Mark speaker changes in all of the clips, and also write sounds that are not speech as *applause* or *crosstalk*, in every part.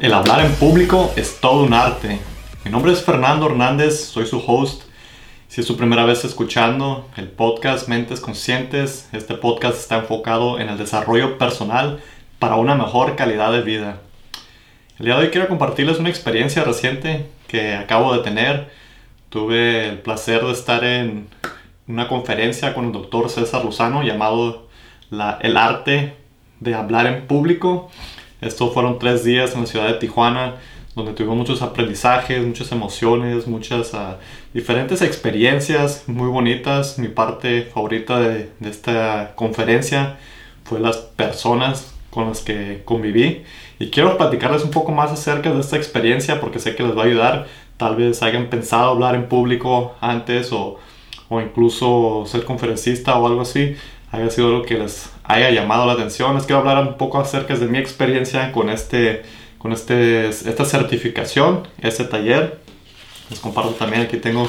Speaker 1: El hablar en público es todo un arte. Mi nombre es Fernando Hernández, soy su host. Si es su primera vez escuchando el podcast Mentes Conscientes, este podcast está enfocado en el desarrollo personal para una mejor calidad de vida. El día de hoy quiero compartirles una experiencia reciente que acabo de tener. Tuve el placer de estar en una conferencia con el doctor César Luzano llamado El arte de hablar en público. Estos fueron tres días en la ciudad de Tijuana, donde tuvimos muchos aprendizajes, muchas emociones, muchas ah, diferentes experiencias muy bonitas. Mi parte favorita de, de esta conferencia fue las personas con las que conviví. Y quiero platicarles un poco más acerca de esta experiencia porque sé que les va a ayudar. Tal vez hayan pensado hablar en público antes o, o incluso ser conferencista o algo así haya sido lo que les haya llamado la atención. Les quiero hablar un poco acerca de mi experiencia con, este, con este, esta certificación, este taller. Les comparto también, aquí tengo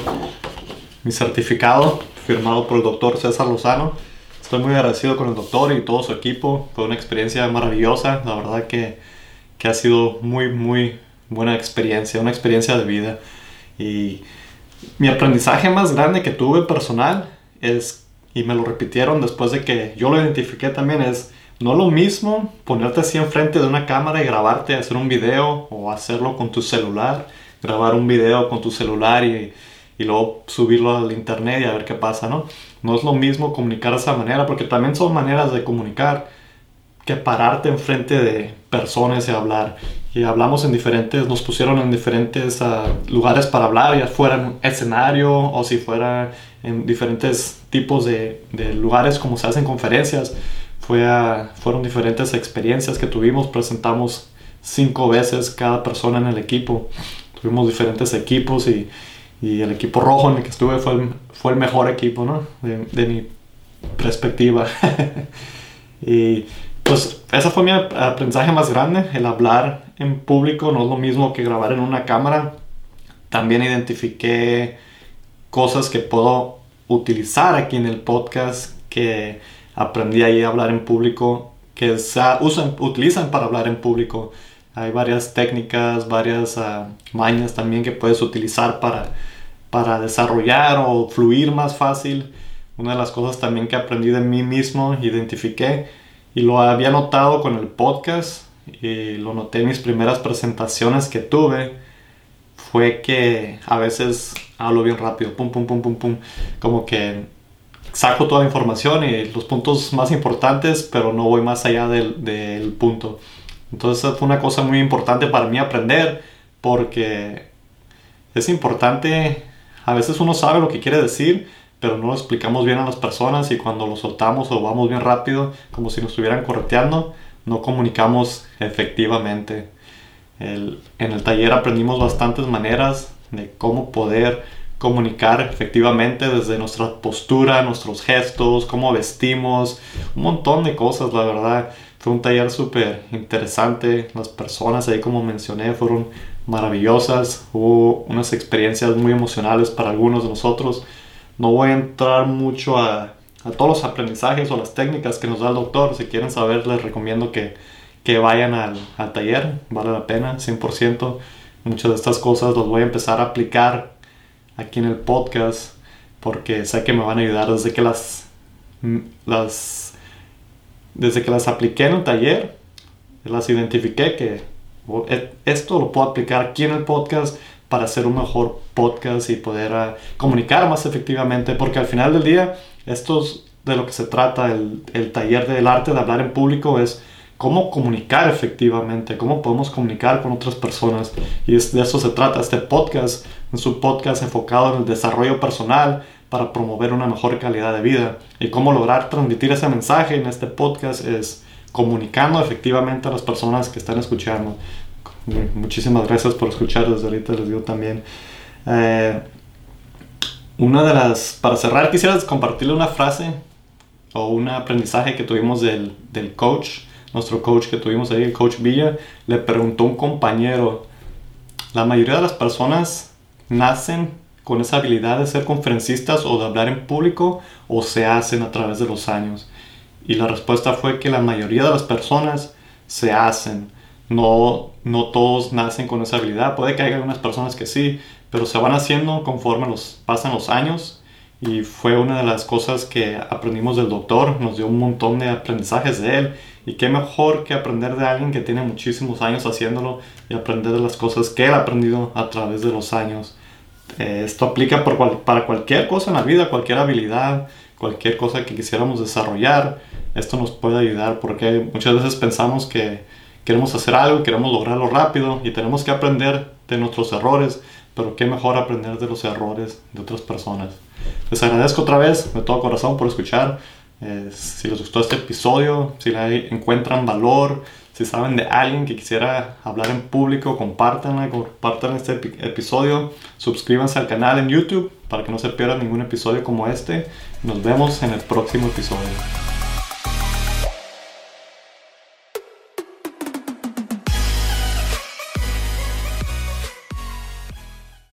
Speaker 1: mi certificado firmado por el doctor César Lozano. Estoy muy agradecido con el doctor y todo su equipo. Fue una experiencia maravillosa. La verdad que, que ha sido muy, muy buena experiencia, una experiencia de vida. Y mi aprendizaje más grande que tuve personal es y me lo repitieron después de que yo lo identifiqué también, es no lo mismo ponerte así enfrente de una cámara y grabarte, hacer un video o hacerlo con tu celular, grabar un video con tu celular y, y luego subirlo al internet y a ver qué pasa, ¿no? No es lo mismo comunicar de esa manera porque también son maneras de comunicar que pararte enfrente de personas y hablar. Y hablamos en diferentes, nos pusieron en diferentes ah, lugares para hablar, ya fuera en escenario o si fuera en diferentes tipos de, de lugares como se hacen conferencias. Fue fueron diferentes experiencias que tuvimos, presentamos cinco veces cada persona en el equipo. Tuvimos diferentes equipos y, y el equipo rojo en el que estuve fue el, fue el mejor equipo, ¿no? De, de mi perspectiva. *laughs* y pues ese fue mi aprendizaje más grande, el hablar en público no es lo mismo que grabar en una cámara. También identifiqué cosas que puedo utilizar aquí en el podcast que aprendí ahí a hablar en público, que se usan, utilizan para hablar en público. Hay varias técnicas, varias uh, mañas también que puedes utilizar para, para desarrollar o fluir más fácil. Una de las cosas también que aprendí de mí mismo, identifiqué, y lo había notado con el podcast y lo noté en mis primeras presentaciones que tuve, fue que a veces hablo bien rápido, pum, pum, pum, pum, pum, como que saco toda la información y los puntos más importantes, pero no voy más allá del, del punto. Entonces fue una cosa muy importante para mí aprender, porque es importante, a veces uno sabe lo que quiere decir, pero no lo explicamos bien a las personas y cuando lo soltamos o vamos bien rápido, como si nos estuvieran correteando, no comunicamos efectivamente. en el taller aprendimos bastantes maneras de cómo poder comunicar efectivamente desde nuestra postura, nuestros gestos, cómo vestimos, un montón de cosas, la verdad. Fue un taller súper interesante. Las personas ahí, como mencioné, fueron maravillosas. Hubo unas experiencias muy emocionales para algunos de nosotros no voy a entrar mucho a, todos los aprendizajes o las técnicas que nos da el doctor. Si quieren saber, les recomiendo que, vayan al, taller. Vale la pena, 100%. Muchas de estas cosas las voy a empezar a aplicar aquí en el podcast porque sé que me van a ayudar desde que las, las desde que las apliqué en el taller las identifiqué que e, esto lo puedo aplicar aquí en el podcast para hacer un mejor podcast y poder ah, comunicar más efectivamente, porque al final del día, esto es de lo que se trata, el, el taller del arte de hablar en público es cómo comunicar efectivamente, cómo podemos comunicar con otras personas. Y de eso se trata este podcast, es un podcast enfocado en el desarrollo personal para promover una mejor calidad de vida. Y cómo lograr transmitir ese mensaje en este podcast es comunicando efectivamente a las personas que están escuchando. Muchísimas gracias por escuchar, desde ahorita les digo también. Eh, una de las, para cerrar, quisiera compartirle una frase o un aprendizaje que tuvimos del, del coach, nuestro coach que tuvimos ahí, el coach Villa, le preguntó a un compañero, la mayoría de las personas nacen con esa habilidad de ser conferencistas o de hablar en público o se hacen a través de los años. Y la respuesta fue que la mayoría de las personas se hacen no, no todos nacen con esa habilidad. Puede que haya algunas personas que sí, pero se van haciendo conforme los, pasan los años. Y fue una de las cosas que aprendimos del doctor. Nos dio un montón de aprendizajes de él. Y qué mejor que aprender de alguien que tiene muchísimos años haciéndolo y aprender de las cosas que él ha aprendido a través de los años. Eh, esto aplica para cualquier cosa en la vida, cualquier habilidad, cualquier cosa que quisiéramos desarrollar. Esto nos puede ayudar porque muchas veces pensamos que queremos hacer algo, queremos lograrlo rápido y tenemos que aprender de nuestros errores, pero qué mejor aprender de los errores de otras personas. Les agradezco otra vez de todo corazón por escuchar. Eh, si les gustó este episodio, si le encuentran valor, si saben de alguien que quisiera hablar en público, compártanla, compartan este episodio, suscríbanse al canal en YouTube para que no se pierdan ningún episodio como este. Nos vemos en el próximo episodio.